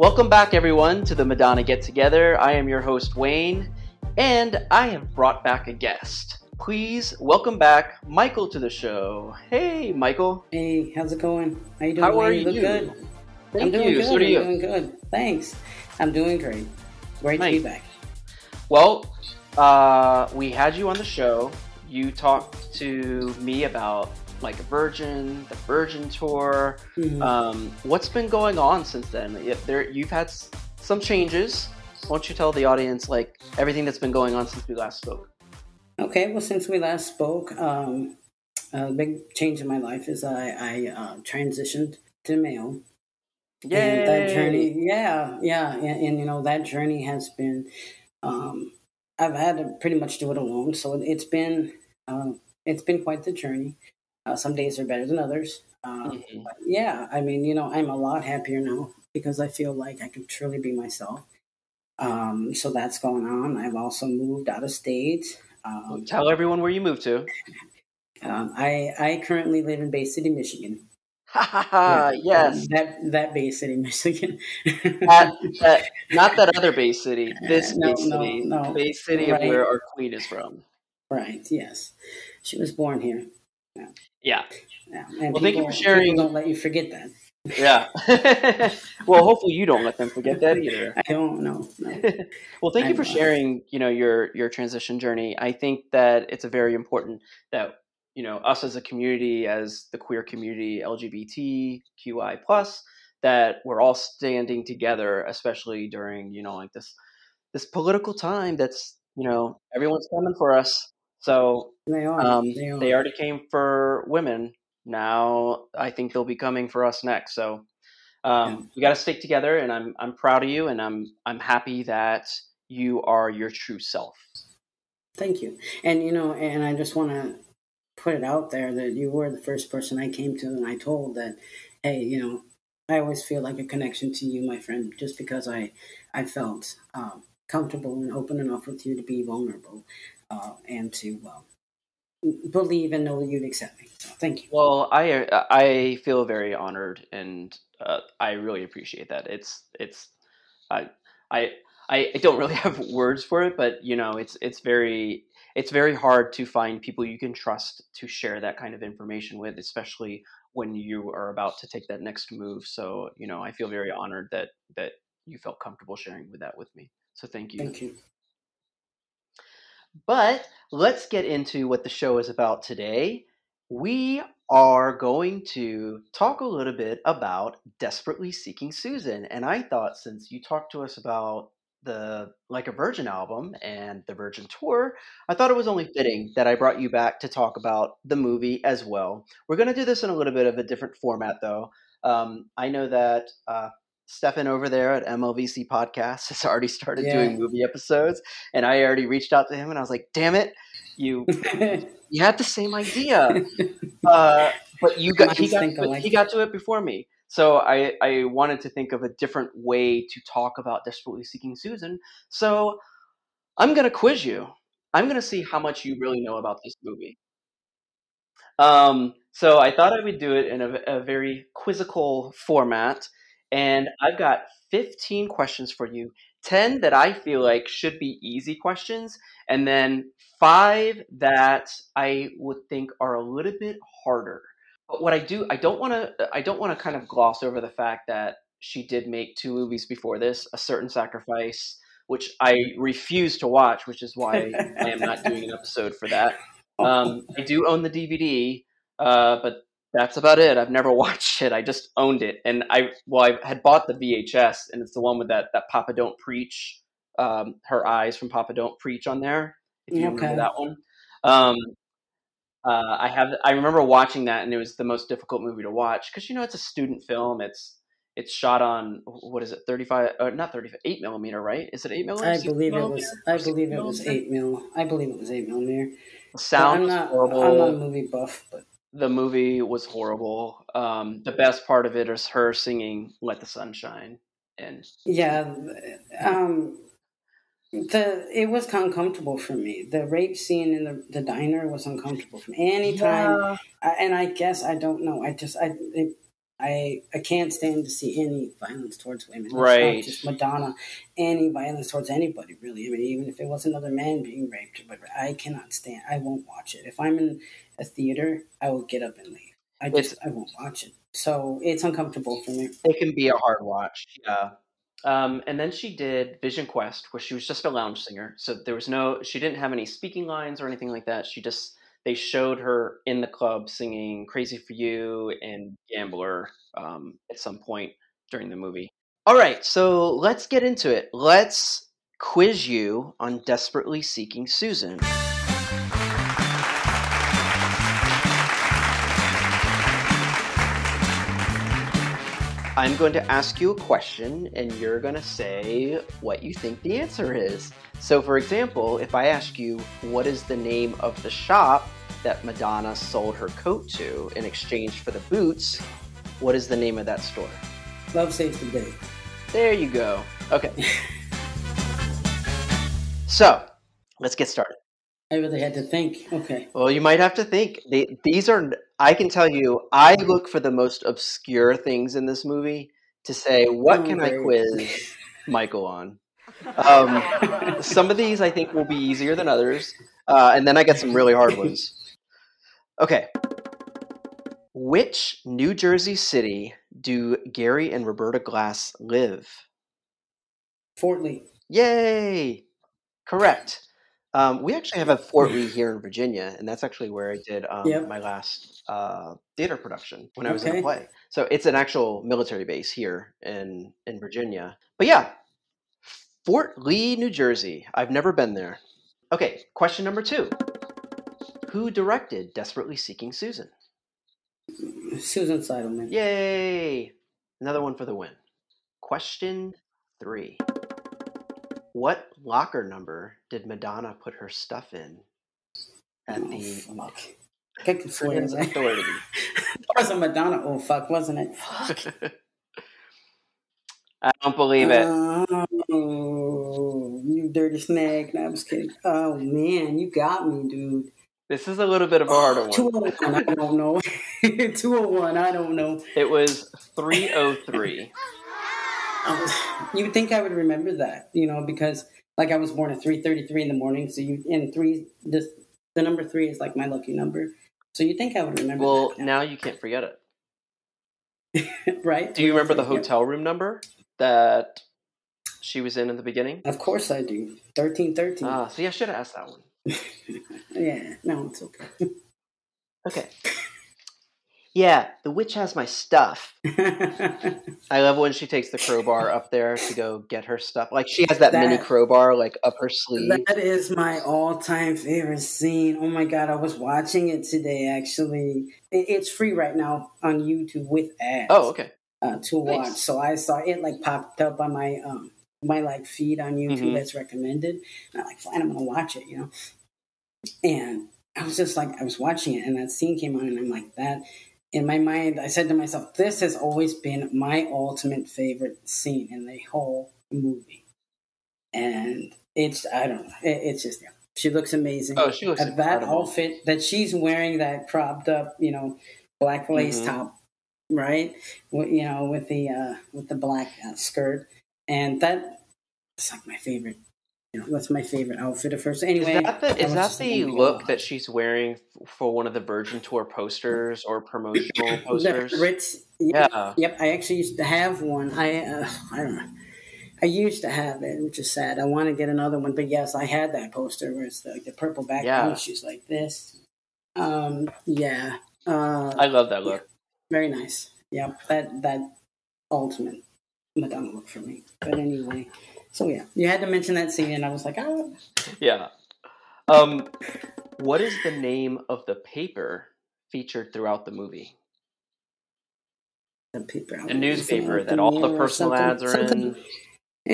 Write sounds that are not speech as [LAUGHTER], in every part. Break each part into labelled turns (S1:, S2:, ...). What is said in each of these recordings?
S1: Welcome back, everyone, to the Madonna Get Together. I am your host, Wayne, and I have brought back a guest. Please welcome back Michael to the show. Hey, Michael.
S2: Hey, how's it going? How you doing?
S1: How are
S2: you?
S1: You?
S2: good.
S1: Thank
S2: I'm doing
S1: you.
S2: good.
S1: So
S2: I'm
S1: you.
S2: doing good. Thanks. I'm doing great. Great to
S1: Nice.
S2: be back.
S1: Well, uh, we had you on the show. You talked to me about like a Virgin, the Virgin tour.
S2: Mhm.
S1: Um, what's been going on since then? If there, you've had s- some changes. Why don't you tell the audience like everything that's been going on since we last spoke?
S2: Okay, well, since we last spoke, um, a big change in my life is I, I uh, transitioned to male. And that journey, yeah, yeah, and, and you know that journey has been. Um, I've had to pretty much do it alone, so it's been uh, it's been quite the journey. Uh, some days are better than others. Um,
S1: Mhm.
S2: but yeah, I mean, you know, I'm a lot happier now because I feel like I can truly be myself. Um, so that's going on. I've also moved out of state. Um,
S1: Tell everyone where you moved to.
S2: um, I I currently live in Bay City, Michigan. [LAUGHS] Yeah,
S1: Yes,
S2: that that Bay City, [LAUGHS] Michigan.
S1: that, that, not that other Bay City. [LAUGHS] This
S2: No,
S1: Bay
S2: no,
S1: City,
S2: no.
S1: Bay City,
S2: Right.
S1: of where our queen is from.
S2: right. Yes, she was born here.
S1: Yeah,
S2: Yeah. And
S1: Well, thank you for sharing-
S2: don't let you forget that.
S1: yeah. [LAUGHS] well, hopefully you don't let them forget that either. [LAUGHS]
S2: I don't know. No. [LAUGHS]
S1: well, thank you
S2: I'm
S1: for sharing. You know your your transition journey. I think that it's a very important that you know us as a community, as the queer community, LGBTQI plus, that we're all standing together, especially during you know like this this political time. That's you know everyone's coming for us. So
S2: They are.
S1: um,
S2: they are.
S1: they already came for women. Now I think they'll be coming for us next. So um,
S2: Yeah.
S1: we got to stick together, and I'm I'm proud of you, and I'm I'm happy that you are your true self.
S2: Thank you. And you know, and I just want to put it out there that you were the first person I came to, and I told that, hey, you know, I always feel like a connection to you, my friend, just because I I felt um, comfortable and open enough with you to be vulnerable uh, and to uh, believe and know that you'd accept me. So thank you.
S1: Well, I I feel very honored, and uh, I really appreciate that. It's it's I I I don't really [LAUGHS] have words for it, but you know, it's it's very it's very hard to find people you can trust to share that kind of information with, especially when you are about to take that next move. So, you know, I feel very honored that that you felt comfortable sharing with that with me. So, thank you.
S2: Thank you.
S1: But let's get into what the show is about today. We are going to talk a little bit about Desperately Seeking Susan. And I thought since you talked to us about the Like a Virgin album and the Virgin tour, I thought it was only fitting that I brought you back to talk about the movie as well. We're going to do this in a little bit of a different format, though. Um, I know that uh, Stefan over there at MLVC Podcast has already started
S2: Yeah.
S1: doing movie episodes and I already reached out to him and I was like, "Damn it, you [LAUGHS] you had the same idea, uh, but you [LAUGHS] got he got to it, he got to it before me." So I I wanted to think of a different way to talk about desperately seeking Susan. So I'm gonna quiz you. I'm gonna see how much you really know about this movie. Um, so I thought I would do it in a, a very quizzical format, and I've got 15 questions for you. 10 that I feel like should be easy questions, and then five that I would think are a little bit harder. But what I do, I don't want to, I don't want to kind of gloss over the fact that she did make two movies before this, A Certain Sacrifice, which I refuse to watch, which is why I am not doing an episode for that. [LAUGHS] Um, I do own the DVD, uh, but that's about it. I've never [LAUGHS] watched it. I just owned it, and I well, I had bought the VHS, and it's the one with that that Papa Don't Preach, um, her eyes from Papa Don't Preach on there. If you
S2: Okay.
S1: remember that one, um, uh, I have. I remember watching that, and it was the most difficult movie to watch because you know it's a student film. It's it's shot on what is it, thirty five? Uh, not thirty five, eight millimeter, right? Is it eight millimeter?
S2: I believe it was. I believe it was eight mil. I believe it was eight millimeter.
S1: The sound
S2: I'm not.
S1: horrible.
S2: I'm not a movie buff, but
S1: the movie was horrible. Um, the best part of it is her singing "Let the Sun Shine," and
S2: yeah, um, the it was uncomfortable for me. The rape scene in the, the diner was uncomfortable for me. Anytime, I, and I guess I don't know. I just I it, I I can't stand to see any violence towards women. It's
S1: Right.
S2: Not just Madonna, any violence towards anybody really. I mean, even if it was another man being raped but I cannot stand. I won't watch it. If I'm in a theater, I will get up and leave. I just I won't watch it. So it's uncomfortable for me.
S1: It can be a hard watch. Yeah. Um, and then she did Vision Quest, where she was just a lounge singer. So there was no, she didn't have any speaking lines or anything like that. She just, they showed her in the club singing Crazy for You and Gambler um, at some point during the movie. All right, so let's get into it. Let's quiz you on Desperately Seeking Susan. I'm going to ask you a question, and you're going to say what you think the answer is. So, for example, if I ask you, what is the name of the shop that Madonna sold her coat to in exchange for the boots, what is the name of that store?
S2: Love saves the day.
S1: There you go. Okay. [LAUGHS] so, let's get started.
S2: I really had to think. Okay.
S1: Well, you might have to think. They, these are, I can tell you, I look for the most obscure things in this movie to say, what
S2: Oh,
S1: can I quiz [LAUGHS] Michael on? Um, some of these I think will be easier than others, uh, and then I get some really hard ones. Okay. Which New Jersey city do Gary and Roberta Glass live?
S2: Fort Lee.
S1: Yay! Correct. Um, we actually have a Fort Lee [LAUGHS] here in Virginia, and that's actually where I did um,
S2: Yep.
S1: my last uh, theater production when I was in a play. So it's an actual military base here in in Virginia. But yeah, Fort Lee, New Jersey. I've never been there. Okay, question number two. Who directed Desperately Seeking Susan?
S2: Susan Seidelman.
S1: Yay! Another one for the win. Question three. What locker number did Madonna put her stuff in at
S2: Oh,
S1: the
S2: fuck. I could swear
S1: Women's
S2: that.
S1: Authority?
S2: That was a Madonna. Oh fuck, wasn't it? Fuck. [LAUGHS]
S1: I don't believe it.
S2: Oh, you dirty snake. No, I was kidding. Oh man, you got me, dude.
S1: This is a little bit of a harder one.
S2: 201, I don't know. [LAUGHS] 201, I don't know.
S1: It was 303.
S2: You would think I would remember that, you know, because like I was born at 3:33 in the morning, so you in three this the number 3 is like my lucky number. So you think I would remember
S1: Well, now you can't forget it. [LAUGHS]
S2: right?
S1: Do you remember the hotel room number that she was in in the beginning?
S2: Of course I do. 1313.
S1: Ah, see, I should have asked that one. [LAUGHS]
S2: yeah, no, it's okay.
S1: Okay. [LAUGHS] Yeah, the witch has my stuff. [LAUGHS] I love when she takes the crowbar up there to go get her stuff. Like she has that, mini crowbar like up her sleeve.
S2: That is my all-time favorite scene. Oh my god, I was watching it today. Actually, it's free right now on YouTube with ads.
S1: Oh, okay.
S2: uh, to
S1: Nice.
S2: watch. So I saw it like popped up on my um my like feed on YouTube
S1: Mhm.
S2: that's recommended. And I'm like, fine, I'm gonna watch it, you know. And I was just like, I was watching it, and that scene came on, and I'm like, that. In my mind, I said to myself, "This has always been my ultimate favorite scene in the whole movie." And it's, I don't know, it, it's just, yeah, she looks amazing.
S1: Oh, she looks
S2: Uh, that outfit that she's wearing, that cropped up, you know, black lace
S1: Mhm.
S2: top, right? You know, with the uh, with the black uh, skirt, and that it's like my favorite. You know, that's my favorite outfit of hers.
S1: Is
S2: Anyway,
S1: that the is that the look that she's wearing for one of the Virgin Tour posters or promotional [COUGHS]
S2: The
S1: posters?
S2: Ritz? Yep,
S1: Yeah.
S2: yep. I actually used to have one. I uh, [SIGHS] I don't know. I used to have it, which is sad. I want to get another one, but yes, I had that poster where it's the, the purple background.
S1: Yeah.
S2: She's like this. Um, yeah. Uh,
S1: I love that look.
S2: Very nice. Yep, that that ultimate Madonna look for me. But anyway, so yeah, you had to mention that scene, and I was like, oh,
S1: Yeah. Um, what is the name of the paper featured throughout the movie?
S2: the paper.
S1: A newspaper
S2: Isn't
S1: that
S2: the
S1: all the personal ads are in.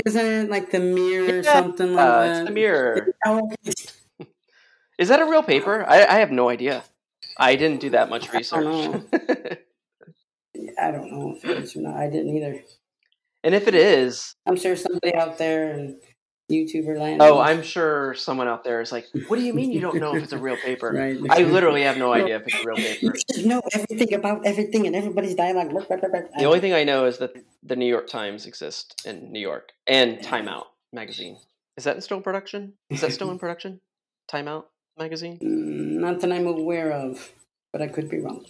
S2: Isn't it like the mirror or
S1: Yeah,
S2: something like
S1: Uh,
S2: that?
S1: it's the mirror.
S2: Oh, [LAUGHS] okay.
S1: Is that a real paper? I, I have no idea. I didn't do that much
S2: I
S1: research.
S2: don't [LAUGHS] I don't know if it is or not. I didn't either.
S1: And if it is,
S2: I'm sure somebody out there, and YouTuber land.
S1: Oh, I'm sure someone out there is like, "What do you mean you don't know if it's a real [LAUGHS] paper?"
S2: right.
S1: I literally have no [LAUGHS] idea if it's a real [LAUGHS] paper.
S2: should know everything about everything and everybody's dialogue.
S1: The only thing I know is that the New York Times exists in New York and Time Out magazine. Is that still in production? Is that still in production? Time Out magazine?
S2: Mm, Not that I'm aware of, but I could be wrong.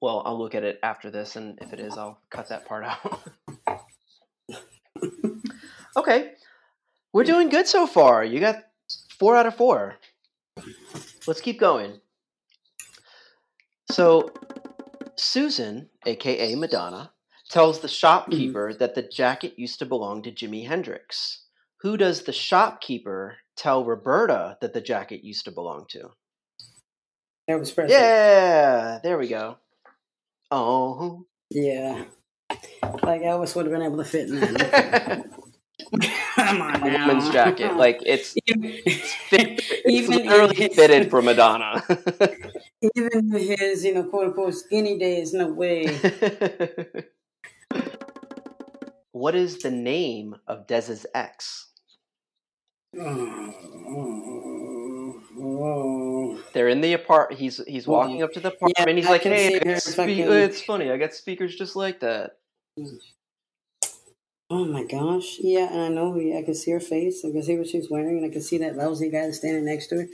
S1: Well, I'll look at it after this, and if it is, I'll cut that part out. Okay, we're doing good so far. You got four out of four. Let's keep going. So, Susan, aka Madonna, tells the shopkeeper that the jacket used to belong to Jimi Hendrix. Who does the shopkeeper tell Roberta that the jacket used to belong to?
S2: Was Presley.
S1: Yeah, there we go. Oh.
S2: Yeah. Like Elvis would have been able to fit in that. [LAUGHS] Come on now.
S1: woman's jacket. Like it's [LAUGHS]
S2: even,
S1: it's, fit, it's
S2: even
S1: literally
S2: his-
S1: fitted for Madonna. [LAUGHS]
S2: even his, you know, quote unquote skinny days, no way.
S1: what is the name of Dez's ex?
S2: Oh, oh, oh, oh.
S1: They're in the apart. He's he's walking up to the apartment. and he's
S2: I
S1: like, "Hey,
S2: see
S1: I got
S2: her
S1: spe-
S2: fucking-
S1: it's funny. I got speakers just like that."
S2: oh my gosh. Yeah, and I know, yeah, I can see her face. I can see what she's wearing, and I can see that lousy guy standing next to her.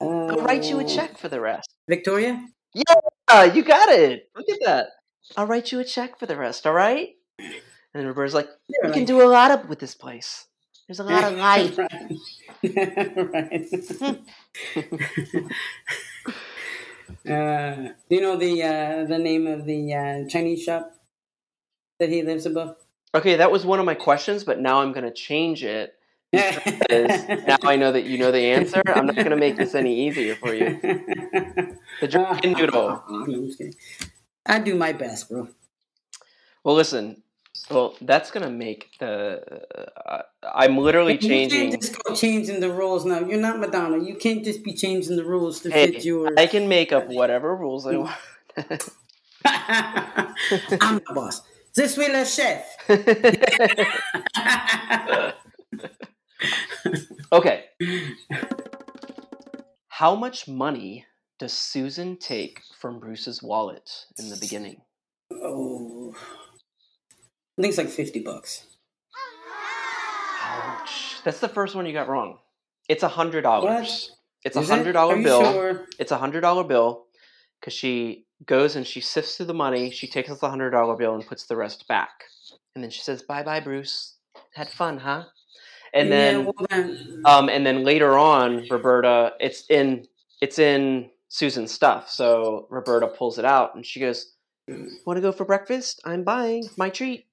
S2: Uh,
S1: I'll write you a check for the rest.
S2: Victoria?
S1: Yeah, you got it. Look at that. I'll write you a check for the rest. All right. And Roberta's like,
S2: Yeah,
S1: "You can do a lot of with this place. There's a lot of [LAUGHS] light." [LAUGHS]
S2: right. [LAUGHS] uh, do you know the uh, the name of the uh, Chinese shop that he lives above?
S1: Okay, that was one of my questions, but now I'm going to change it. [LAUGHS] Now I know that you know the answer. I'm not going to make this any easier for you. The dragon noodle.
S2: No, I'm just kidding. I do my best, bro.
S1: Well, listen. Well, that's going to make the. Uh, I'm literally
S2: You
S1: changing.
S2: can't just go changing the rules now. You're not Madonna. You can't just be changing the rules to
S1: Hey,
S2: fit your.
S1: I can make up [LAUGHS] whatever rules I want. [LAUGHS]
S2: I'm the boss. This suis le chef. [LAUGHS]
S1: okay. How much money does Susan take from Bruce's wallet in the beginning?
S2: oh, I think it's like fifty bucks.
S1: Ouch. That's the first one you got wrong. It's a hundred dollars. It's a hundred dollar bill.
S2: sure?
S1: It's a hundred dollar bill because she goes and she sifts through the money. She takes out the hundred dollar bill and puts the rest back, and then she says, "Bye bye, Bruce. Had fun, huh?" And
S2: Yeah,
S1: then,
S2: well, then-
S1: um, and then later on, Roberta, it's in it's in Susan's stuff. So Roberta pulls it out and she goes, "Want to go for breakfast? I'm buying my treat."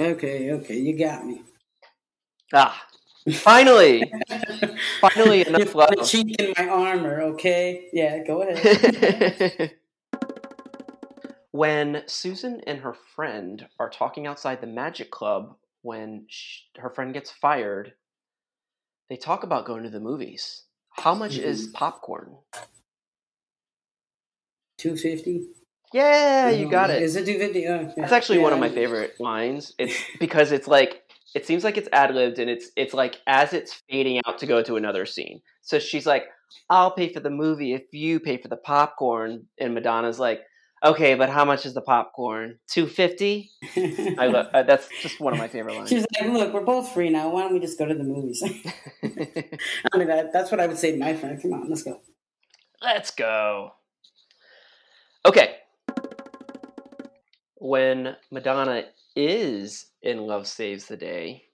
S2: Okay, okay, you got me.
S1: Ah, finally, [LAUGHS] finally enough love.
S2: chink in my armor. Okay, yeah, go ahead. [LAUGHS]
S1: when Susan and her friend are talking outside the magic club when sh her friend gets fired, they talk about going to the movies. How much is popcorn?
S2: Two fifty.
S1: Yeah, you got it.
S2: Is it two fifty? Oh,
S1: That's actually one of my favorite lines. It's because it's like it seems like it's ad libbed and it's it's like as it's fading out to go to another scene. So she's like, "I'll pay for the movie if you pay for the popcorn," and Madonna's like, "Okay, but how much is the popcorn? Two fifty? I love uh, that's just one of my favorite lines.
S2: She's like, look, we're both free now. Why don't we just go to the movies? [LAUGHS] I mean, that, that's what I would say to my friend. Come on, let's go.
S1: Let's go. Okay. When Madonna is in Love Saves the Day,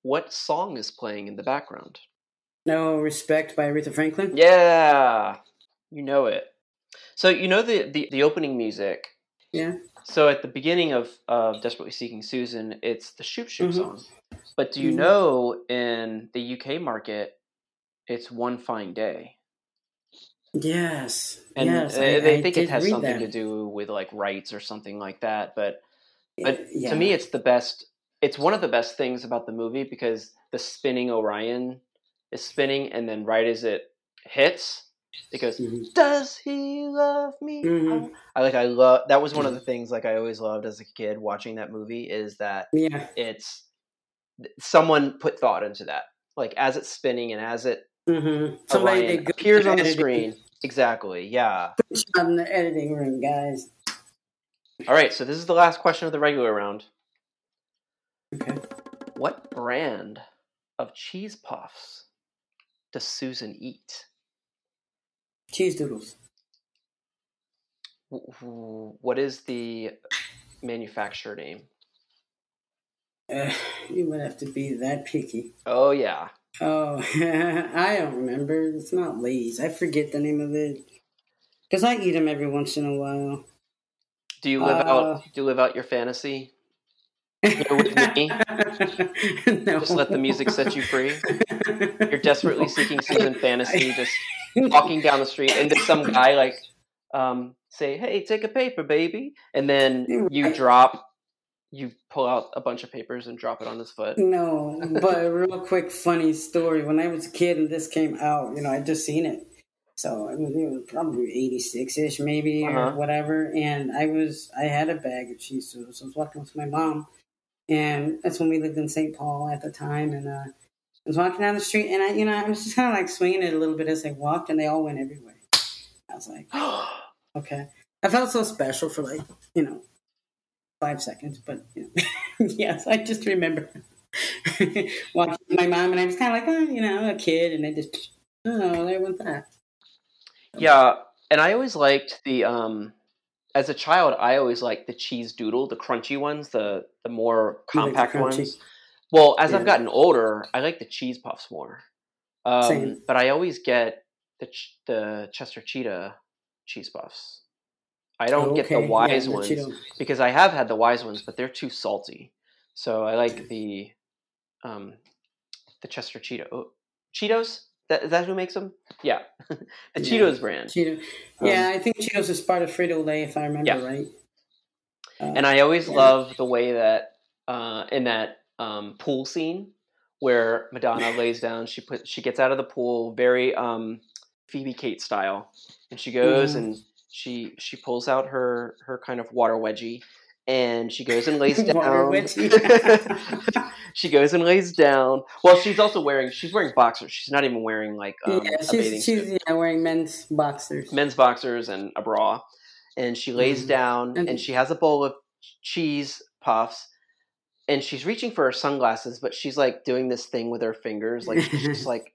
S1: what song is playing in the background?
S2: No respect by Aretha Franklin.
S1: Yeah, you know it. So you know the the, the opening music.
S2: Yeah.
S1: So at the beginning of of Desperately Seeking Susan, it's the Shoop Shoop
S2: Mhm.
S1: song. But do you
S2: Mhm.
S1: know in the UK market, it's One Fine Day,
S2: Yes.
S1: and
S2: yes.
S1: uh,
S2: I-
S1: they
S2: I
S1: think it has something
S2: that.
S1: to do with like rights or something like that. But but
S2: Yeah.
S1: to me, it's the best. It's one of the best things about the movie because the spinning Orion is spinning, and then right as it hits, it goes.
S2: Mhm.
S1: Does he love me?
S2: Mhm.
S1: I like. I love. That was one of the things like I always loved as a kid watching that movie is that
S2: Yeah.
S1: it's someone put thought into that. Like as it's spinning and as it
S2: mm-hmm. somebody
S1: appears on the screen. Exactly. Yeah.
S2: Put you in the editing room, guys.
S1: All right. So this is the last question of the regular round.
S2: Okay.
S1: What brand of cheese puffs does Susan eat?
S2: Cheese doodles.
S1: What is the manufacturer name?
S2: Uh, you would have to be that picky.
S1: Oh yeah.
S2: Oh, [LAUGHS] I don't remember. It's not Lay's. I forget the name of it because I eat them every once in a while.
S1: Do you live uh, out? Do you live out your fantasy? You're with me. [LAUGHS] no. Just let the music set you free. You're [LAUGHS] desperately seeking Susan fantasy, just walking down the street, and there's some guy like um, say, "Hey, take a paper, baby," and then you drop you pull out a bunch of papers and drop it on his foot.
S2: No, but a [LAUGHS] real quick funny story. When I was a kid and this came out, you know, I just seen it. So it was, it was probably 86 ish, maybe, uh-huh. or whatever. And I was, I had a bag of cheese doodles. I was walking with my mom. And that's when we lived in St. Paul at the time. And uh, I was walking down the street and I, you know, I was just [LAUGHS] kind of like swinging it a little bit as I walked and they all went everywhere. I was like, [GASPS] okay. I felt so special for like, you know, five seconds, but you know, [LAUGHS] yes, I just remember [LAUGHS] watching my mom, and I was kind of like, oh, you know, a kid, and I just, oh, there went that.
S1: Yeah, and I always liked the, um, as a child, I always liked the cheese doodle, the crunchy ones, the the more compact like ones. Well, as yeah. I've gotten older, I like the cheese puffs more. Um, Same. But I always get the ch- the Chester Cheetah cheese puffs. I don't okay. get the wise yeah, ones because I have had the wise ones, but they're too salty. So I like the um, the Chester Cheeto oh, Cheetos. That, is that who makes them? Yeah, [LAUGHS] the yeah. Cheetos brand.
S2: Cheeto. Yeah, um, I think Cheetos is part of Frito Lay, if I remember yeah. right.
S1: Uh, and I always love the way that uh, in that um, pool scene where Madonna lays down, she put she gets out of the pool very um, Phoebe Cates style, and she goes mm. and she she pulls out her her kind of water wedgie and she goes and lays [LAUGHS] down. [LAUGHS] she goes and lays down. Well, she's also wearing she's wearing boxers. She's not even wearing like um,
S2: yeah, she's, she's yeah, wearing men's boxers,
S1: men's boxers and a bra. And she lays mm down and, and she has a bowl of cheese puffs. And she's reaching for her sunglasses, but she's like doing this thing with her fingers, like she's just [LAUGHS] like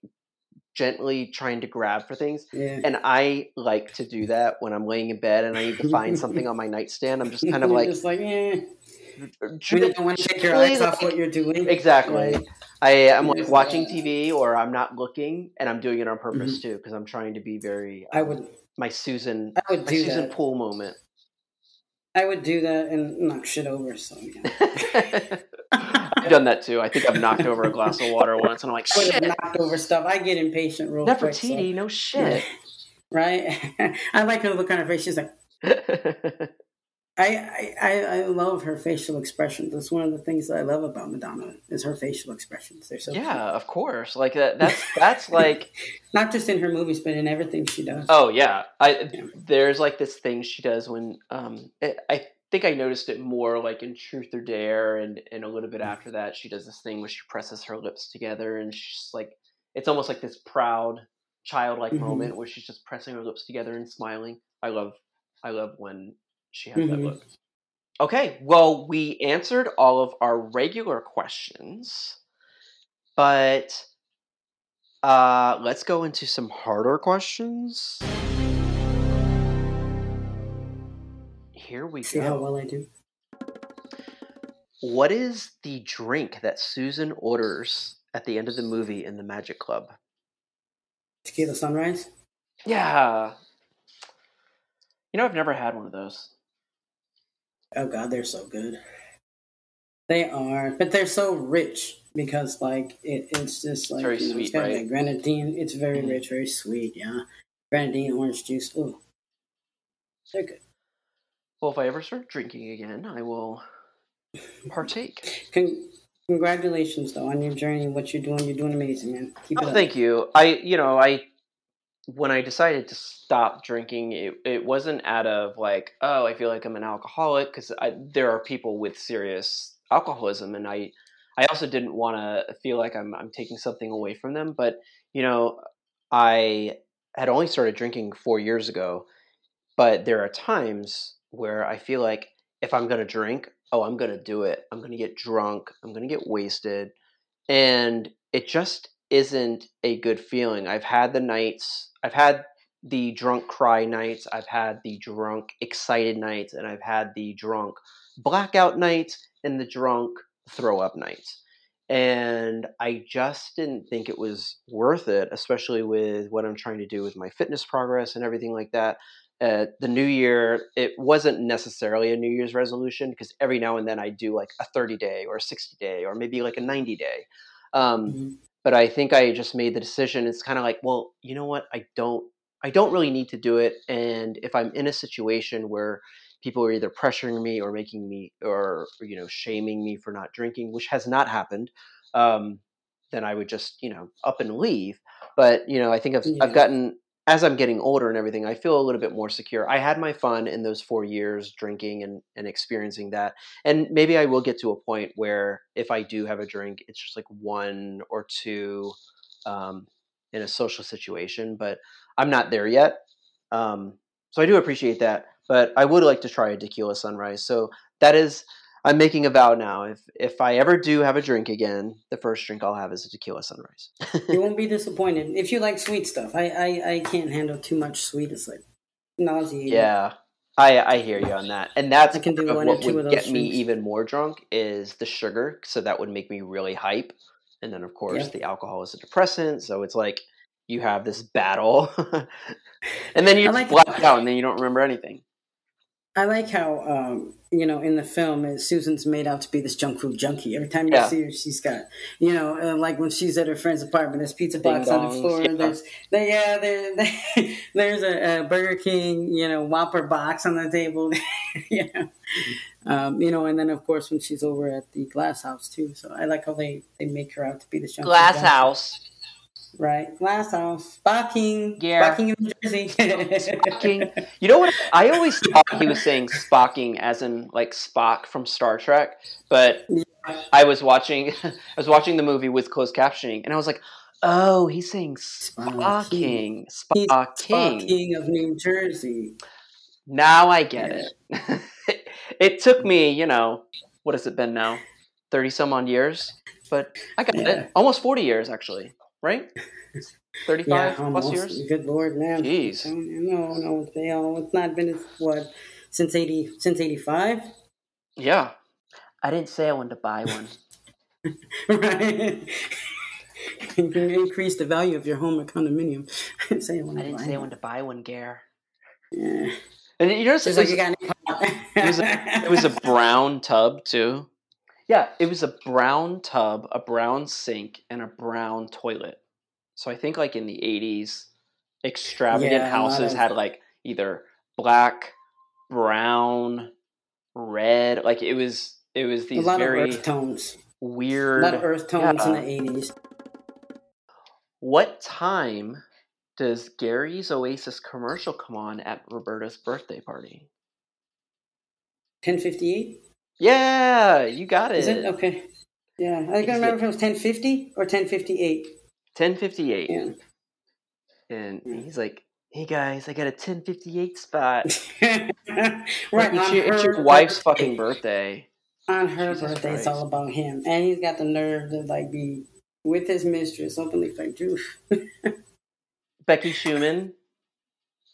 S1: gently trying to grab for things.
S2: Yeah.
S1: And I like to do that when I'm laying in bed and I need to find something on my nightstand. I'm just kind of [LAUGHS] like,
S2: just like, eh. You don't want to take your eyes off what you're doing.
S1: Exactly. I am like watching TV or I'm not looking, and I'm doing it on purpose mm-hmm. too because I'm trying to be very.
S2: Um, I would.
S1: My Susan. I would do my Susan
S2: that.
S1: Pool moment.
S2: I would do that and knock shit over. So yeah. [LAUGHS] [LAUGHS]
S1: I've done that too. I think I've knocked over a glass of water once, and I'm like, shit.
S2: knocked over stuff. I get impatient real
S1: Never
S2: quick.
S1: Nefertiti, so. no shit. [LAUGHS]
S2: right? [LAUGHS] I like her look on her face. She's like, [LAUGHS] I, I I love her facial expressions. That's one of the things that I love about Madonna is her facial expressions. They're so
S1: yeah, of course. Like that. That's that's like
S2: not just in her movies, but in everything she does.
S1: Oh yeah, I yeah. there's like this thing she does when um it, I think I noticed it more like in Truth or Dare, and and a little bit mm. after that, she does this thing where she presses her lips together, and she's like, it's almost like this proud, childlike mm-hmm. moment where she's just pressing her lips together and smiling. I love, I love when she has mm-hmm. that look. Okay, well, we answered all of our regular questions, but uh, let's go into some harder questions. Here we
S2: See
S1: go.
S2: how well I do.
S1: What is the drink that Susan orders at the end of the movie in the Magic Club?
S2: Tequila Sunrise?
S1: Yeah. You know, I've never had one of those.
S2: Oh god, they're so good. They are, but they're so rich because like it, it's just like
S1: very
S2: you know,
S1: sweet,
S2: it's got
S1: right?
S2: Grenadine. It's very mm-hmm. rich, very sweet. Yeah, grenadine, orange juice. Oh, they're good.
S1: Well, if I ever start drinking again, I will partake.
S2: Con- congratulations, though, on your journey. What you're doing, you're doing amazing, man.
S1: Keep oh, thank you. I, you know, I when I decided to stop drinking, it it wasn't out of like, oh, I feel like I'm an alcoholic because there are people with serious alcoholism, and I I also didn't want to feel like I'm I'm taking something away from them. But you know, I had only started drinking four years ago, but there are times where I feel like if I'm gonna drink, oh, I'm gonna do it. I'm gonna get drunk. I'm gonna get wasted, and it just isn't a good feeling. I've had the nights. I've had the drunk cry nights. I've had the drunk excited nights, and I've had the drunk blackout nights and the drunk throw up nights. And I just didn't think it was worth it, especially with what I'm trying to do with my fitness progress and everything like that. Uh, the new year, it wasn't necessarily a New Year's resolution because every now and then I do like a 30 day or a 60 day or maybe like a 90 day. Um, mm-hmm. But I think I just made the decision. It's kind of like, well, you know what? I don't, I don't really need to do it. And if I'm in a situation where people are either pressuring me or making me or you know shaming me for not drinking, which has not happened, um, then I would just you know up and leave. But you know, I think I've yeah. I've gotten as I'm getting older and everything, I feel a little bit more secure. I had my fun in those four years drinking and, and experiencing that. And maybe I will get to a point where if I do have a drink, it's just like one or two um, in a social situation, but I'm not there yet. Um, so I do appreciate that but I would like to try a tequila sunrise. So that is, I'm making a vow now. If if I ever do have a drink again, the first drink I'll have is a tequila sunrise.
S2: you [LAUGHS] won't be disappointed if you like sweet stuff. I I, I can't handle too much sweet. It's like nauseating.
S1: Yeah. I, I hear you on that, and that's I can do one what would get me even more drunk is the sugar, so that would make me really hype, and then of course yeah. the alcohol is a depressant, so it's like you have this battle, [LAUGHS] and then you like black out, and then you don't remember anything.
S2: I like how um, you know in the film Susan's made out to be this junk food junkie. Every time you yeah. see her, she's got you know uh, like when she's at her friend's apartment, there's pizza box on the floor. Yeah. There's there, yeah, [LAUGHS] there, there's a, a, Burger King you know Whopper box on the table. [LAUGHS] you know, um, you know, and then of course when she's over at the Glass House too. So I like how they they make her out to be the junk
S1: Glass House.
S2: Right. Glass house. Spa King. Yeah. Spa King in New Jersey.
S1: Spa King. You know what? I always [LAUGHS] thought he was saying Spocking as in like Spock from Star Trek, but yeah. I was watching [LAUGHS] I was watching the movie with closed captioning and I was like, oh, he's saying Spa King.
S2: Spocking. Spa King of New Jersey.
S1: Now I get yeah. it. [LAUGHS] it took me, you know, what has it been now? 30 some odd years, but I got yeah. it. Almost 40 years actually right? [LAUGHS] 35 yeah, plus years?
S2: Good lord, man.
S1: Jeez.
S2: No, no, they all, it's not been, what, since 80, since 85?
S1: Yeah. I didn't say I wanted to buy one. [LAUGHS] [LAUGHS]
S2: right. you can increase the value of your home or condominium.
S1: I didn't say I wanted, I didn't say I wanted to buy one, Gare.
S2: Yeah.
S1: And you was, like you got it, was a, it was a brown tub too. Yeah, it was a brown tub, a brown sink, and a brown toilet. So I think like in the 80s, extravagant yeah, houses had like either black, brown, red. Like it was it was these very
S2: tones.
S1: Weird.
S2: A lot of earth tones yeah. in the 80s.
S1: What time does Gary's Oasis commercial come on at Roberta's birthday party?
S2: 1058?
S1: Yeah, you got it.
S2: Is it okay? Yeah, I can remember if it was ten fifty or ten fifty eight.
S1: Ten fifty eight. Yeah. And he's like, "Hey guys, I got a ten fifty eight spot." [LAUGHS] right. It's your, it's your, wife's fucking birthday.
S2: On her Jesus birthday, Christ. it's all about him, and he's got the nerve to like be with his mistress openly like, "Dude." [LAUGHS]
S1: Becky Schumann.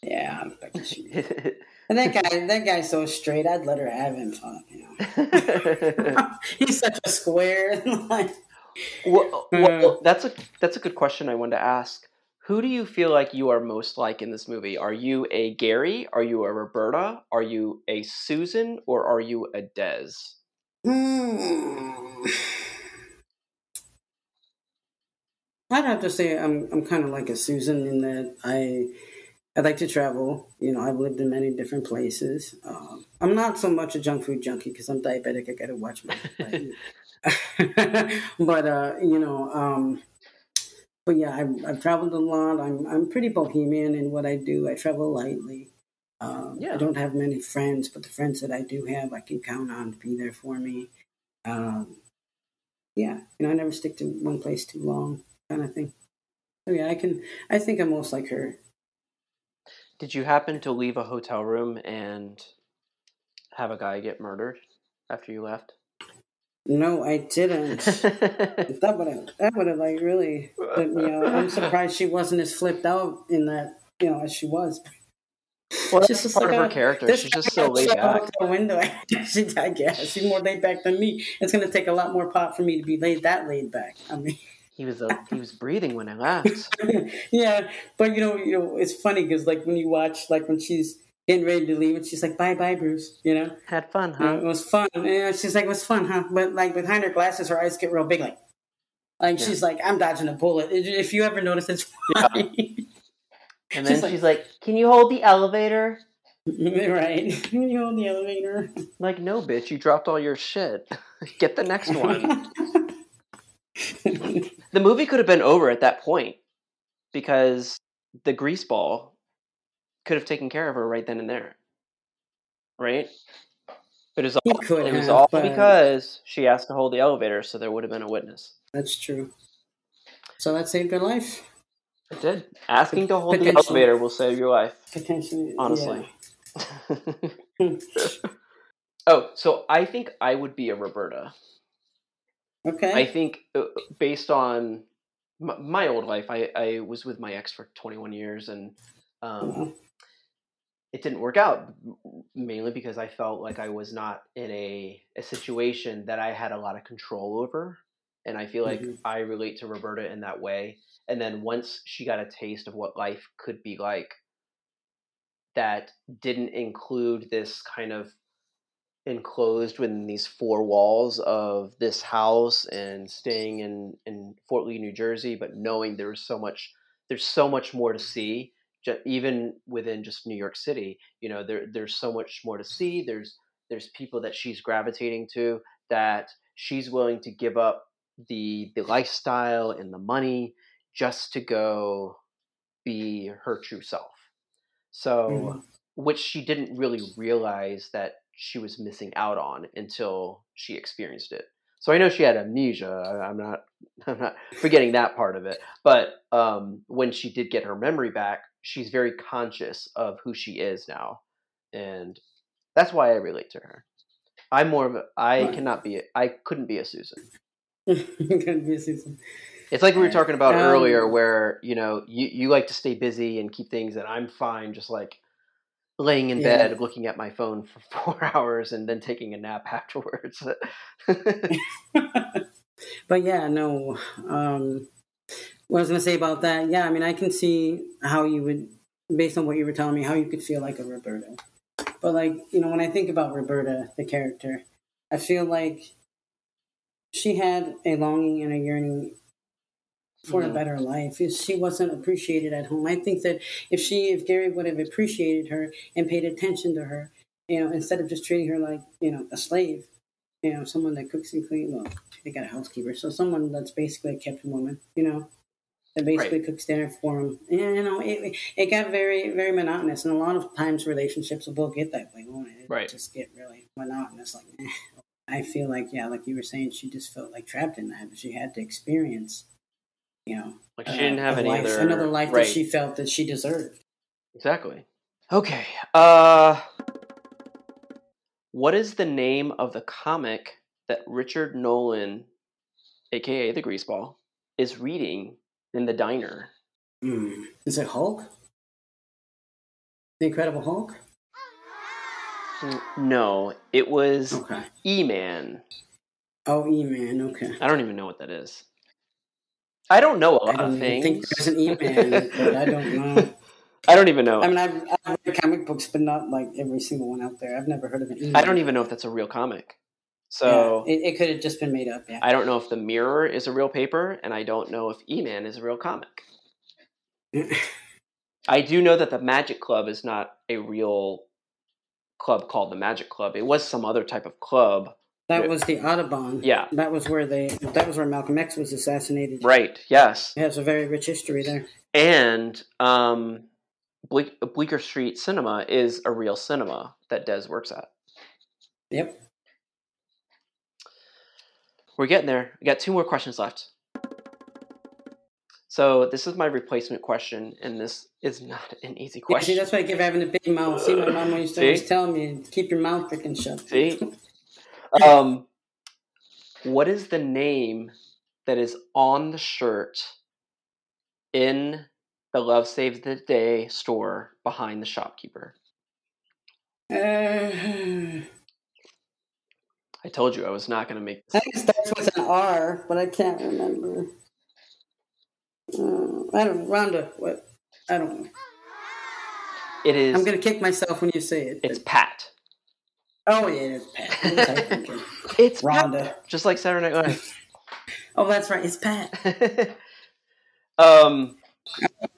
S2: Yeah, Becky Schumann. [LAUGHS] And that guy, that guy's so straight. I'd let her have him. Fuck, you know. [LAUGHS] [LAUGHS] He's such a square. [LAUGHS]
S1: well, well, that's a that's a good question. I wanted to ask. Who do you feel like you are most like in this movie? Are you a Gary? Are you a Roberta? Are you a Susan? Or are you a Dez?
S2: Hmm. I'd have to say I'm I'm kind of like a Susan in that I I like to travel. You know, I've lived in many different places. Um, I'm not so much a junk food junkie because I'm diabetic. I got to watch my. [LAUGHS] [LAUGHS] but uh, you know, um, but yeah, I've, I've, traveled a lot. I'm I'm pretty bohemian in what I do. I travel lightly. Um, yeah. I don't have many friends, but the friends that I do have, I can count on to be there for me. Um, yeah, you know, I never stick to one place too long, kind of thing. So yeah, I can. I think I'm most like her.
S1: Did you happen to leave a hotel room and have a guy get murdered after you left?
S2: No, I didn't. [LAUGHS] that would have that would have like really put me out. I'm [LAUGHS] surprised she wasn't as flipped out in that you know as she was.
S1: Well, that's just part like of her character. She's just so laid back.
S2: the window. [LAUGHS] I guess she's more laid back than me. It's going to take a lot more pot for me to be laid that laid back. I mean,
S1: he was uh, he was breathing when I [LAUGHS] left.
S2: yeah, but you know, you know, it's funny because like when you watch, like when she's getting ready to leave, and she's like, "Bye, bye, Bruce." You know,
S1: had fun, huh?
S2: You know, it was fun. Yeah, she's like, "It was fun, huh?" But like behind her glasses, her eyes get real big, like, like yeah. she's like, "I'm dodging a bullet." If you ever notice, it's [LAUGHS] funny.
S1: Yeah. And then she's, she's like, like, "Can you hold the elevator?" [LAUGHS]
S2: Right. Can you hold the elevator?
S1: Like, no, bitch, you dropped all your shit. Get the next one. The movie could have been over at that point because the greaseball could have taken care of her right then and there. Right? But it was all, it was all because she asked to hold the elevator, so there would have been a witness.
S2: That's true. So that saved her life.
S1: It did. Asking to hold the elevator will save your life.
S2: Potentially,
S1: honestly. Yeah. [LAUGHS] [LAUGHS] oh, so I think I would be a Roberta.
S2: Okay.
S1: I think uh, based on my, old life, I, I was with my ex for 21 years, and um, mm-hmm. it didn't work out mainly because I felt like I was not in a, a situation that I had a lot of control over. And I feel like mm-hmm. I relate to Roberta in that way. And then once she got a taste of what life could be like, that didn't include this kind of enclosed within these four walls of this house and staying in, in Fort Lee, New Jersey, but knowing there's so much there's so much more to see, even within just New York City. You know, there there's so much more to see. There's there's people that she's gravitating to that she's willing to give up the the lifestyle and the money just to go be her true self. So, mm-hmm. which she didn't really realize that she was missing out on until she experienced it. So I know she had amnesia. I'm not [LAUGHS] I'm not forgetting that part of it. But um, when she did get her memory back, she's very conscious of who she is now, and that's why I relate to her. I'm more of a I cannot be a, I couldn't be a Susan. [LAUGHS]
S2: couldn't be a Susan.
S1: It's like we were talking about um, earlier, where you know you, you like to stay busy and keep things, and I'm fine, just like laying in yeah. bed looking at my phone for [LAUGHS] four hours and then taking a nap [LAUGHS] afterwards. [LAUGHS]
S2: but yeah, no. Um, what I was going to say about that, yeah, I mean, I can see how you would, based on what you were telling me, how you could feel like a Roberta. But like, you know, when I think about Roberta, the character, I feel like she had a longing and a yearning for mm-hmm. a better life. If she wasn't appreciated at home, I think that if she, if Gary would have appreciated her and paid attention to her, you know, instead of just treating her like you know a slave, you know, someone that cooks and cleans. Well, they got a housekeeper, so someone that's basically a kept woman, you know, that basically right. cooks dinner for them. And, you know, it it got very very monotonous, and a lot of times relationships will get that way, won't it?
S1: Right.
S2: Just get really monotonous, like. Eh. [LAUGHS] I feel like, yeah, like you were saying, she just felt like trapped in that. But she had to experience you know,
S1: like she didn't have any
S2: life,
S1: other
S2: another life right. that she felt that she deserved.
S1: Exactly. Okay. Uh, what is the name of the comic that Richard Nolan, aka the Greaseball, is reading in the diner?
S2: Mm. Is it Hulk? The Incredible Hulk?
S1: No, it was
S2: okay.
S1: E Man.
S2: Oh, E Man. Okay.
S1: I don't even know what that is. I don't know a lot
S2: of
S1: things.
S2: I think there's an E-Man, but I don't [LAUGHS] know.
S1: I don't even know.
S2: I mean, I've, I've read comic books, but not like every single one out there. I've never heard of an E-Man.
S1: I don't even know if that's a real comic. So
S2: yeah, it, it could have just been made up. Yeah.
S1: I don't know if the Mirror is a real paper, and I don't know if E-Man is a real comic. [LAUGHS] I do know that the Magic Club is not a real club called the Magic Club. It was some other type of club
S2: that was the Audubon.
S1: Yeah.
S2: That was where they. That was where Malcolm X was assassinated.
S1: Right. Yes.
S2: It has a very rich history there.
S1: And um, Ble- Bleecker Street Cinema is a real cinema that Dez works at.
S2: Yep.
S1: we're getting there. We got two more questions left. So this is my replacement question, and this is not an easy
S2: Yeah,
S1: question.
S2: see, that's why I keep having a big mouth. See, my mom used to always tell me, keep your mouth freaking shut.
S1: See? [LAUGHS] Um, what is the name that is on the shirt in the Love Saves the Day store behind the shopkeeper?
S2: Uh, [SIGHS]
S1: I told you I was not going to make
S2: I
S1: this.
S2: think it starts with an R, but I can't remember. Uh, I don't know. Rhonda, what? I don't know.
S1: It is.
S2: I'm going to kick myself when you say it.
S1: It's Pat.
S2: Oh, yeah, it's Pat. What was I thinking? [LAUGHS]
S1: It's Pat.
S2: Rhonda.
S1: Just like Saturday Night Live.
S2: Oh, that's right. It's Pat. [LAUGHS]
S1: um,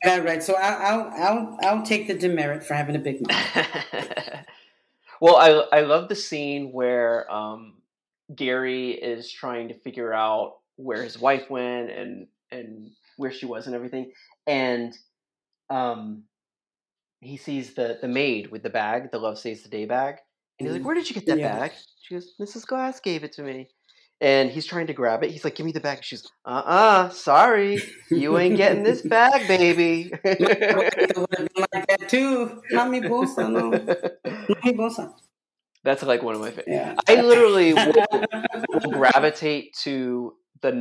S2: All right. So I'll, I'll, I'll, I'll take the demerit for having a big mouth. [LAUGHS]
S1: well, I I love the scene where um, Gary is trying to figure out where his wife went and and where she was and everything, and um, he sees the the maid with the bag, the Love Saves the Day bag, and he's like,
S2: Mhm.
S1: "Where did you get that
S2: Yeah.
S1: bag?" She goes, "Mrs. Glass gave it to me." And he's trying to grab it. He's like, "Give me the bag." She's, "Uh, uh sorry, you ain't getting this bag, baby."
S2: It would have been like that too. Not me, bosa, no. Not me, bosa.
S1: That's like one of my favorite.
S2: Yeah.
S1: I literally will, will [LAUGHS] gravitate to the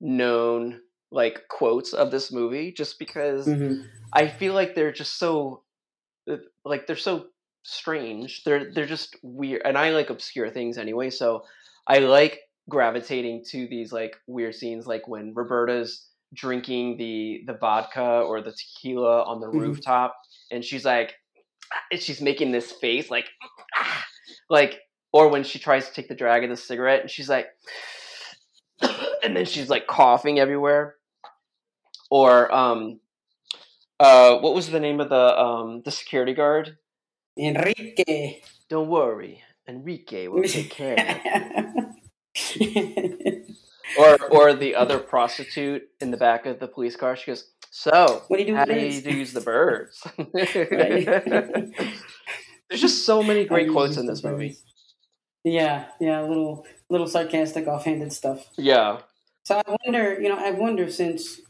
S1: non-known like quotes of this movie just because
S2: Mhm.
S1: I feel like they're just so uh, like they're so strange. They're they're just weird, and I like obscure things anyway. So I like gravitating to these like weird scenes, like when Roberta's drinking the the vodka or the tequila on the
S2: Mhm.
S1: rooftop, and she's like, and she's making this face like, "Ah," like, or when she tries to take the drag of the cigarette, and she's like, [COUGHS] and then she's like coughing everywhere, or um. Uh, what was the name of the um the security guard?
S2: Enrique.
S1: Don't worry, Enrique will take care. [LAUGHS] Or or the other prostitute in the back of the police car. She goes, "So,
S2: What do you do
S1: how do you use the birds?" [LAUGHS] There's just so many great quotes in this movie.
S2: Yeah, yeah, little little sarcastic, offhanded stuff.
S1: Yeah,
S2: So I wonder, you know, I wonder since,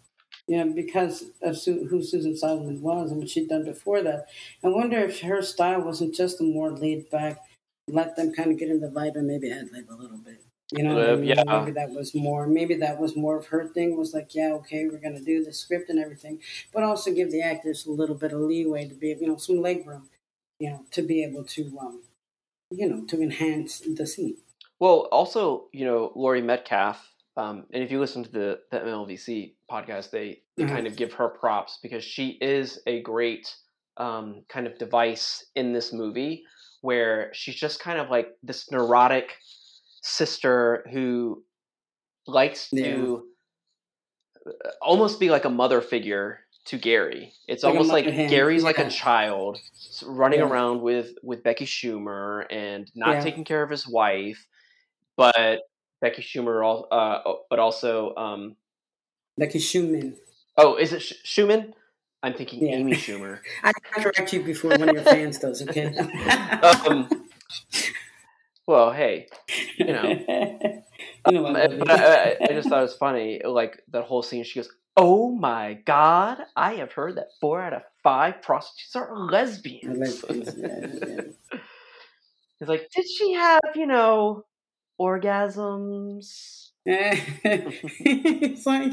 S2: you know, because of Su- who Susan Solomon was and what she'd done before that, I wonder if her style wasn't just a more laid back, let them kind of get in the vibe and maybe ad lib a little bit. You know, I mean?
S1: yeah.
S2: maybe that was more. Maybe that was more of her thing. Was like, yeah, okay, we're gonna do the script and everything, but also give the actors a little bit of leeway to be, you know, some leg room, you know, to be able to, um, you know, to enhance the scene.
S1: Well, also, you know, Laurie Metcalf, um, and if you listen to the, the MLVC podcast, they, they
S2: Mhm.
S1: kind of give her props because she is a great um, kind of device in this movie where she's just kind of like this neurotic sister who likes to uh, almost be like a mother figure to Gary. It's
S2: Like
S1: almost like Gary's like a child running
S2: Yeah.
S1: around with with Becky Schumer and not
S2: Yeah.
S1: taking care of his wife, but Becky Schumer, uh, but also, um,
S2: Becky Schumann.
S1: oh, is it Sch- Schumann? I'm thinking
S2: Yeah.
S1: Amy [LAUGHS] Schumer.
S2: I correct you before one of your fans does, okay?
S1: um, well, hey, you know. [LAUGHS]
S2: You know
S1: Um,
S2: I
S1: but I, I, I just thought it was funny, like that whole scene. She goes, "Oh my god, I have heard that four out of five prostitutes are lesbians."
S2: Lesbians, yeah,
S1: He's [LAUGHS] like, "Did she have, you know, orgasms?" [LAUGHS]
S2: it's like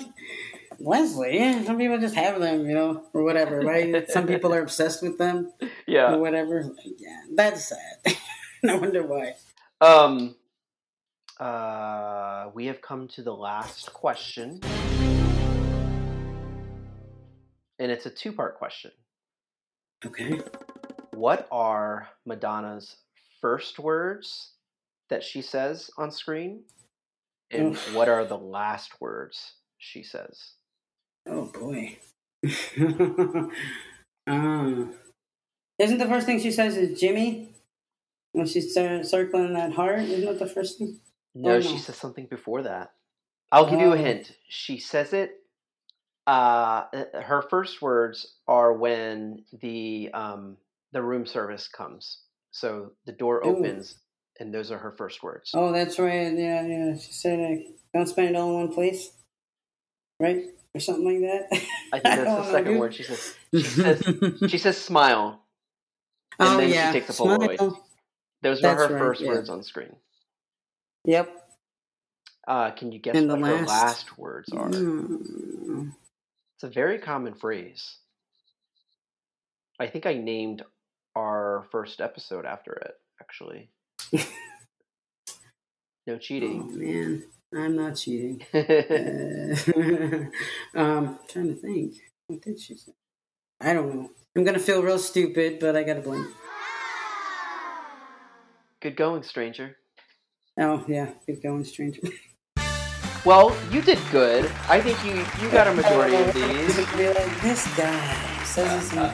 S2: Leslie. Yeah, some people just have them, you know, or whatever, right? [LAUGHS] Some people are obsessed with them
S1: Yeah.
S2: or whatever. Yeah, that's sad. [LAUGHS] no wonder why.
S1: Um. Uh, we have come to the last question, and it's a two-part question.
S2: Okay.
S1: What are Madonna's first words that she says on screen? And
S2: Oof.
S1: what are the last words she says?
S2: Oh boy. [LAUGHS] uh, isn't the first thing she says is Jimmy when she's cir- circling that heart? Isn't that the first thing?
S1: No,
S2: Oh,
S1: she
S2: no.
S1: says something before that. I'll give you a
S2: Oh.
S1: hint. She says it. Uh, uh, her first words are when the um, the room service comes. So the door
S2: Ooh.
S1: And those are her first words.
S2: Oh, that's right. Yeah, yeah. She said, uh, "Don't spend it all in one place," right, or something like that.
S1: I think that's [LAUGHS] the
S2: don't know,
S1: second word. She says. She says. [LAUGHS] She says smile. And
S2: oh
S1: then she
S2: yeah,
S1: takes a Polaroid.
S2: Smile.
S1: Those were
S2: That's
S1: her
S2: right,
S1: first
S2: yeah.
S1: words on screen.
S2: Yep.
S1: Uh, can you guess
S2: And the
S1: what her
S2: last-
S1: last words are?
S2: Mm.
S1: It's a very common phrase. I think I named our first episode after it, actually. [LAUGHS] no
S2: Oh
S1: cheating.
S2: man, I'm not cheating. [LAUGHS] Uh, [LAUGHS] um, trying to think. What did she say? I don't know. I'm gonna feel real stupid, but I gotta blame.
S1: Good going, stranger.
S2: Oh yeah, good going, stranger.
S1: Well, you did good. I think you you got a majority of these.
S2: This guy says it's not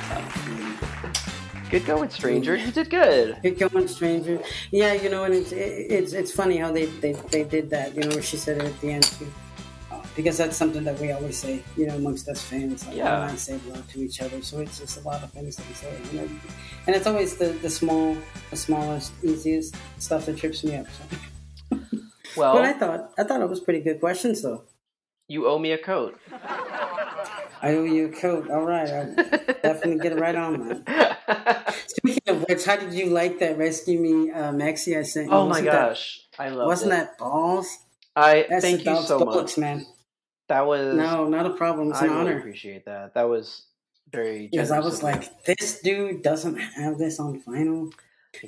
S1: Good going, stranger. You did good.
S2: Good going, stranger. Yeah, you know, and it's it's it's funny how they they, they did that. You know, where she said it at the end too. Because that's something that we always say, you know, amongst us fans. Like,
S1: Yeah.
S2: We say love to each other, so it's just a lot of things that we say, you know. And it's always the, the small, the smallest, easiest stuff that trips me up. So.
S1: Well,
S2: But I thought I thought it was pretty good questions, though.
S1: you owe me a coat.
S2: I owe you a coat. All right, I'll definitely get it right on that. [LAUGHS] Speaking of which, how did you like that Rescue Me uh, maxi I sent you?
S1: oh my
S2: Wasn't that-
S1: gosh, I love it.
S2: wasn't that balls?
S1: I
S2: That's
S1: thank you so
S2: bullocks,
S1: much.
S2: man.
S1: That was
S2: No, not a problem. It's
S1: I
S2: an
S1: really
S2: honor.
S1: appreciate that. That was very
S2: Because I was like, this dude doesn't have this on vinyl.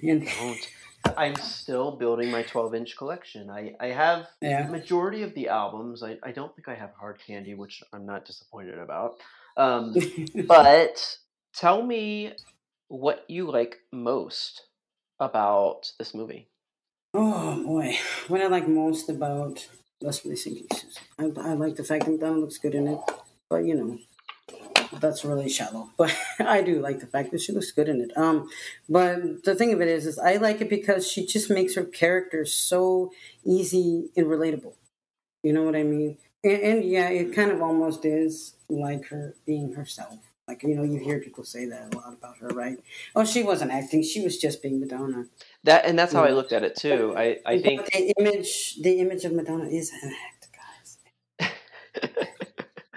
S2: And
S1: don't. I'm still building my 12 inch collection. I, I have
S2: yeah,
S1: majority of the albums. I, I don't think I have Hard Candy, which I'm not disappointed about. Um, [LAUGHS] but tell me what you like most about this movie.
S2: oh boy, what I like most about Desperately Seeking Susan. I, I like the fact that Madonna looks good in it, but you know, that's really shallow. But [LAUGHS] I do like the fact that she looks good in it. Um, but the thing of it is, is I like it because she just makes her character so easy and relatable. You know what I mean? And, and yeah, it kind of almost is like her being herself. Like you know, you hear people say that a lot about her, right? Oh, she wasn't acting; she was just being Madonna.
S1: That and that's how I looked at it too. I, I
S2: But
S1: think
S2: the image, the image of Madonna is an act, guys. [LAUGHS]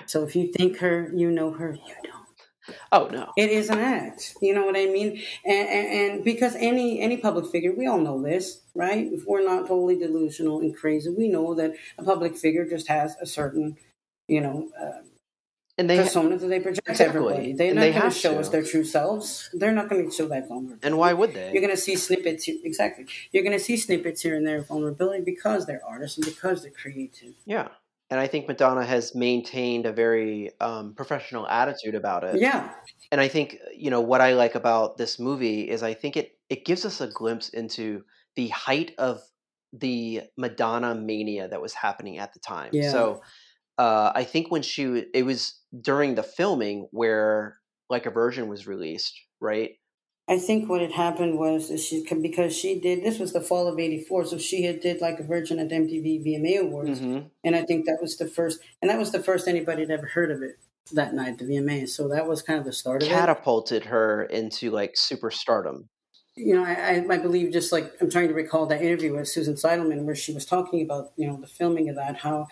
S2: So if you think her, you know her, you don't.
S1: Oh no.
S2: It is an act. You know what I mean? And, and, and because any any public figure, we all know this, right? If we're not totally delusional and crazy, we know that a public figure just has a certain, you know, uh,
S1: And they
S2: persona that they project to
S1: Exactly.
S2: everybody. They're
S1: And
S2: not
S1: they
S2: going to
S1: have
S2: show
S1: to.
S2: us their true selves. They're not going to show that vulnerability.
S1: and why would they?
S2: You're going to see snippets. Here, exactly. You're going to see snippets here and there of vulnerability because they're artists and because they're creative.
S1: Yeah. And I think Madonna has maintained a very um, professional attitude about it.
S2: Yeah.
S1: And I think, you know, what I like about this movie is I think it, it gives us a glimpse into the height of the Madonna mania that was happening at the time.
S2: Yeah.
S1: So uh, I think when she, it was during the filming where Like a Virgin was released, right?
S2: I think what had happened was that she because she did this was the fall of '84, so she had did Like a Virgin at MTV VMA Awards,
S1: hmm
S2: and I think that was the first, and that was the first anybody had ever heard of it that night, the VMA. So that was kind of the start of it.
S1: Catapulted her into like superstardom.
S2: You know, I, I, I believe just like I'm trying to recall that interview with Susan Seidelman where she was talking about you know the filming of that how.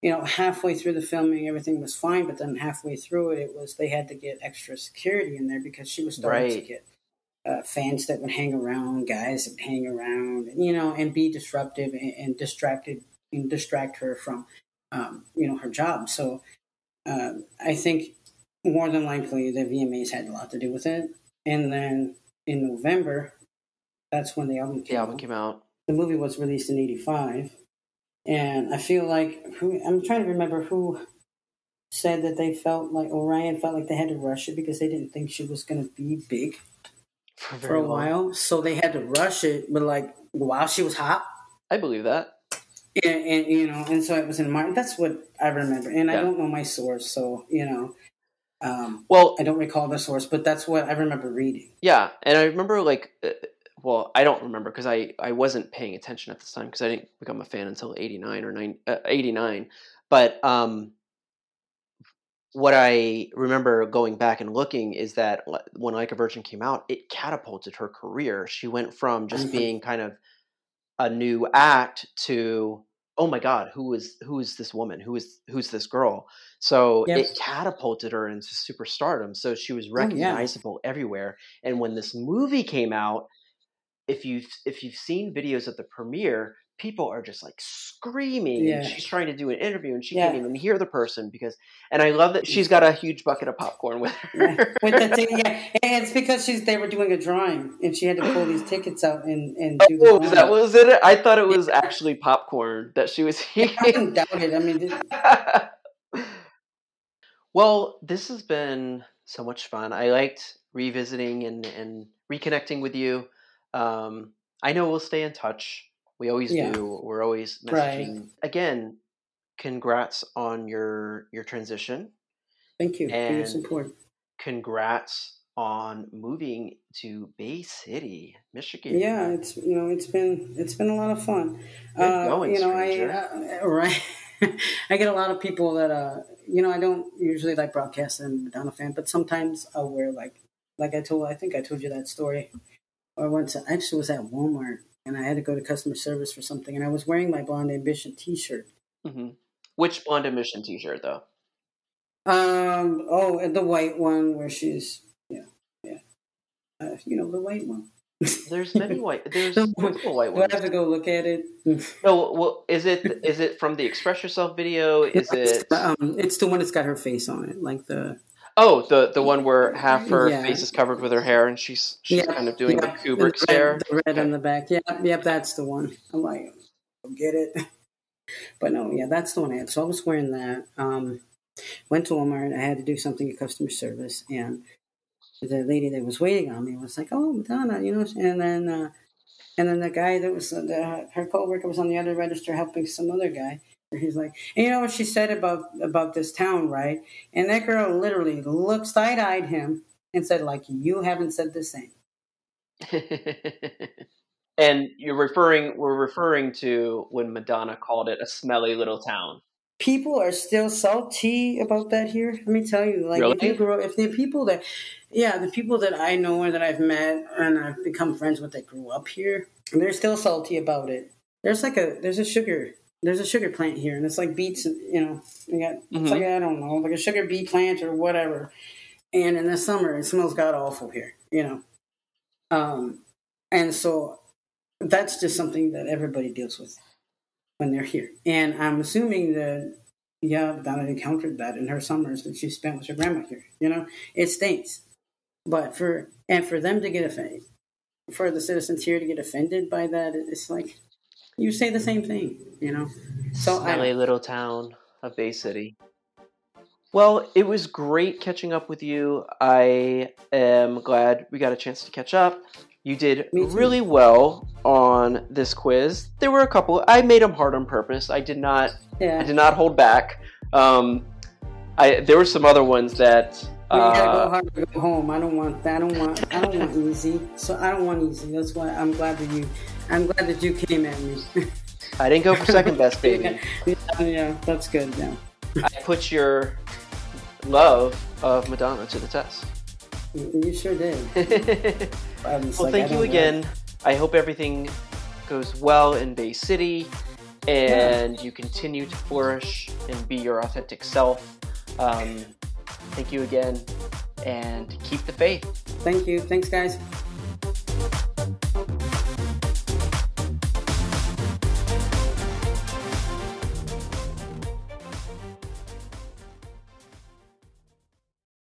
S2: You know, halfway through the filming, everything was fine, but then halfway through it, it was they had to get extra security in there because she was starting to get uh, fans that would hang around, guys that would hang around, you know, and be disruptive and, and distracted and distract her from, um, you know, her job. So uh, I think more than likely the VMAs had a lot to do with it. And then in November, that's when the album came
S1: The album
S2: out.
S1: came out.
S2: The movie was released in '85, and I feel like who I'm trying to remember who said that they felt like Orion felt like they had to rush it because they didn't think she was going to be big
S1: For,
S2: for a
S1: long.
S2: while, so they had to rush it. But like while she was hot,
S1: I believe that.
S2: and, and you know, and so it was in Martin. That's what I remember, and I don't know my source, so you know, um,
S1: Well,
S2: I don't recall the source, but that's what I remember reading.
S1: Yeah, and I remember like, uh, well, I don't remember because I I wasn't paying attention at this time because I didn't become a fan until eighty nine or nine uh, eighty nine. But um, what I remember going back and looking is that when Like a Virgin came out, it catapulted her career. She went from just
S2: Mhm.
S1: being kind of a new act to oh my god who is who is this woman who is who's this girl so
S2: Yep.
S1: it catapulted her into superstardom so she was
S2: Oh, yeah.
S1: recognizable everywhere and when this movie came out if you if you've seen videos at the premiere people are just like screaming
S2: Yeah.
S1: and she's trying to do an interview and she
S2: Yeah.
S1: can't even hear the person because and i love that she's got a huge bucket of popcorn with her
S2: Yeah, with the thing, yeah, and it's because she's they were doing a drawing, and she had to pull these [GASPS] tickets out and and do the
S1: oh
S2: drawing.
S1: that was it i thought it was actually popcorn that she was [LAUGHS]
S2: I
S1: eating
S2: don't doubt it. I mean, [LAUGHS]
S1: well, this has been so much fun. I liked revisiting and, and reconnecting with you. Um, I know we'll stay in touch. We always
S2: Yeah.
S1: do. We're always
S2: Right.
S1: messaging. Again, congrats on your your transition.
S2: thank you for your support.
S1: Congrats on moving to Bay City, Michigan.
S2: Yeah, it's you know it's been it's been a lot of fun.
S1: Good going,
S2: you know,
S1: stranger.
S2: I uh, [LAUGHS] right. I get a lot of people that uh you know I don't usually like broadcast I'm a Madonna fan, but sometimes I'll wear like like I told I think I told you that story. Or once I actually was at Walmart and I had to go to customer service for something, and I was wearing my Blonde Ambition T-shirt.
S1: hmm Which Blonde Ambition T-shirt though?
S2: Um. Oh, the white one where she's yeah yeah. Uh, you know the white one.
S1: There's [LAUGHS] many white. There's multiple white ones.
S2: I
S1: ones.
S2: have to go look at it?
S1: No, well, is it is it from the Express Yourself video? Is it?
S2: Um, it's the one that's got her face on it, like the
S1: Oh, the the one where half her
S2: Yeah.
S1: face is covered with her hair and she's she's
S2: Yeah,
S1: kind of doing
S2: yeah,
S1: the Kubrick
S2: the
S1: stare.
S2: red, the red on the back. Yep, yep, that's the one. I'm like, "Go get it. [LAUGHS] But no, yeah, that's the one I had. So I was wearing that. Um, went to Walmart. I had to do something at customer service, and the lady that was waiting on me was like, "Oh, Madonna," you know. And then, uh, and then the guy that was uh, the, her coworker was on the other register helping some other guy. He's like, and you know what she said about about this town, right? And that girl literally looked side eyed him and said, like, you haven't said the same. [LAUGHS]
S1: and you're referring we're referring to when Madonna called it a smelly little town.
S2: people are still salty about that here. Let me tell you, like if
S1: Really?
S2: you grow, if the people that, yeah, the people that I know and that I've met and I've become friends with that grew up here, they're still salty about it. There's like a there's a sugar there's a sugar plant here, and it's like beets, you know, you got
S1: Mhm.
S2: it's like I don't know, like a sugar beet plant or whatever. And in the summer, it smells god awful here, you know. Um, and so that's just something that everybody deals with when they're here. And I'm assuming that, yeah, Donna encountered that in her summers that she spent with her grandma here. You know, it stinks. But for, and for them to get offended, for the citizens here to get offended by that, it's like, you say the same thing, you know? So I-
S1: Smelly little town of Bay City. Well, it was great catching up with you. I am glad we got a chance to catch up. You did really well on this quiz. There were a couple. I made them hard on purpose. I did not.
S2: Yeah.
S1: I did not hold back. Um, I there were some other ones that.
S2: You gotta go
S1: Uh,
S2: hard to go home. I don't want that. I don't want. I don't want easy. So I don't want easy. That's why I'm glad that you. I'm glad that you came at me.
S1: I didn't go for second best, [LAUGHS] baby.
S2: yeah, yeah, that's good. Yeah.
S1: I put your love of Madonna to the test.
S2: You sure did. [LAUGHS]
S1: Well,
S2: like,
S1: thank you
S2: don't know.
S1: again. I hope everything goes well in Bay City and you continue to flourish and be your authentic self. Um, thank you again and keep the faith.
S2: Thank you. Thanks, guys.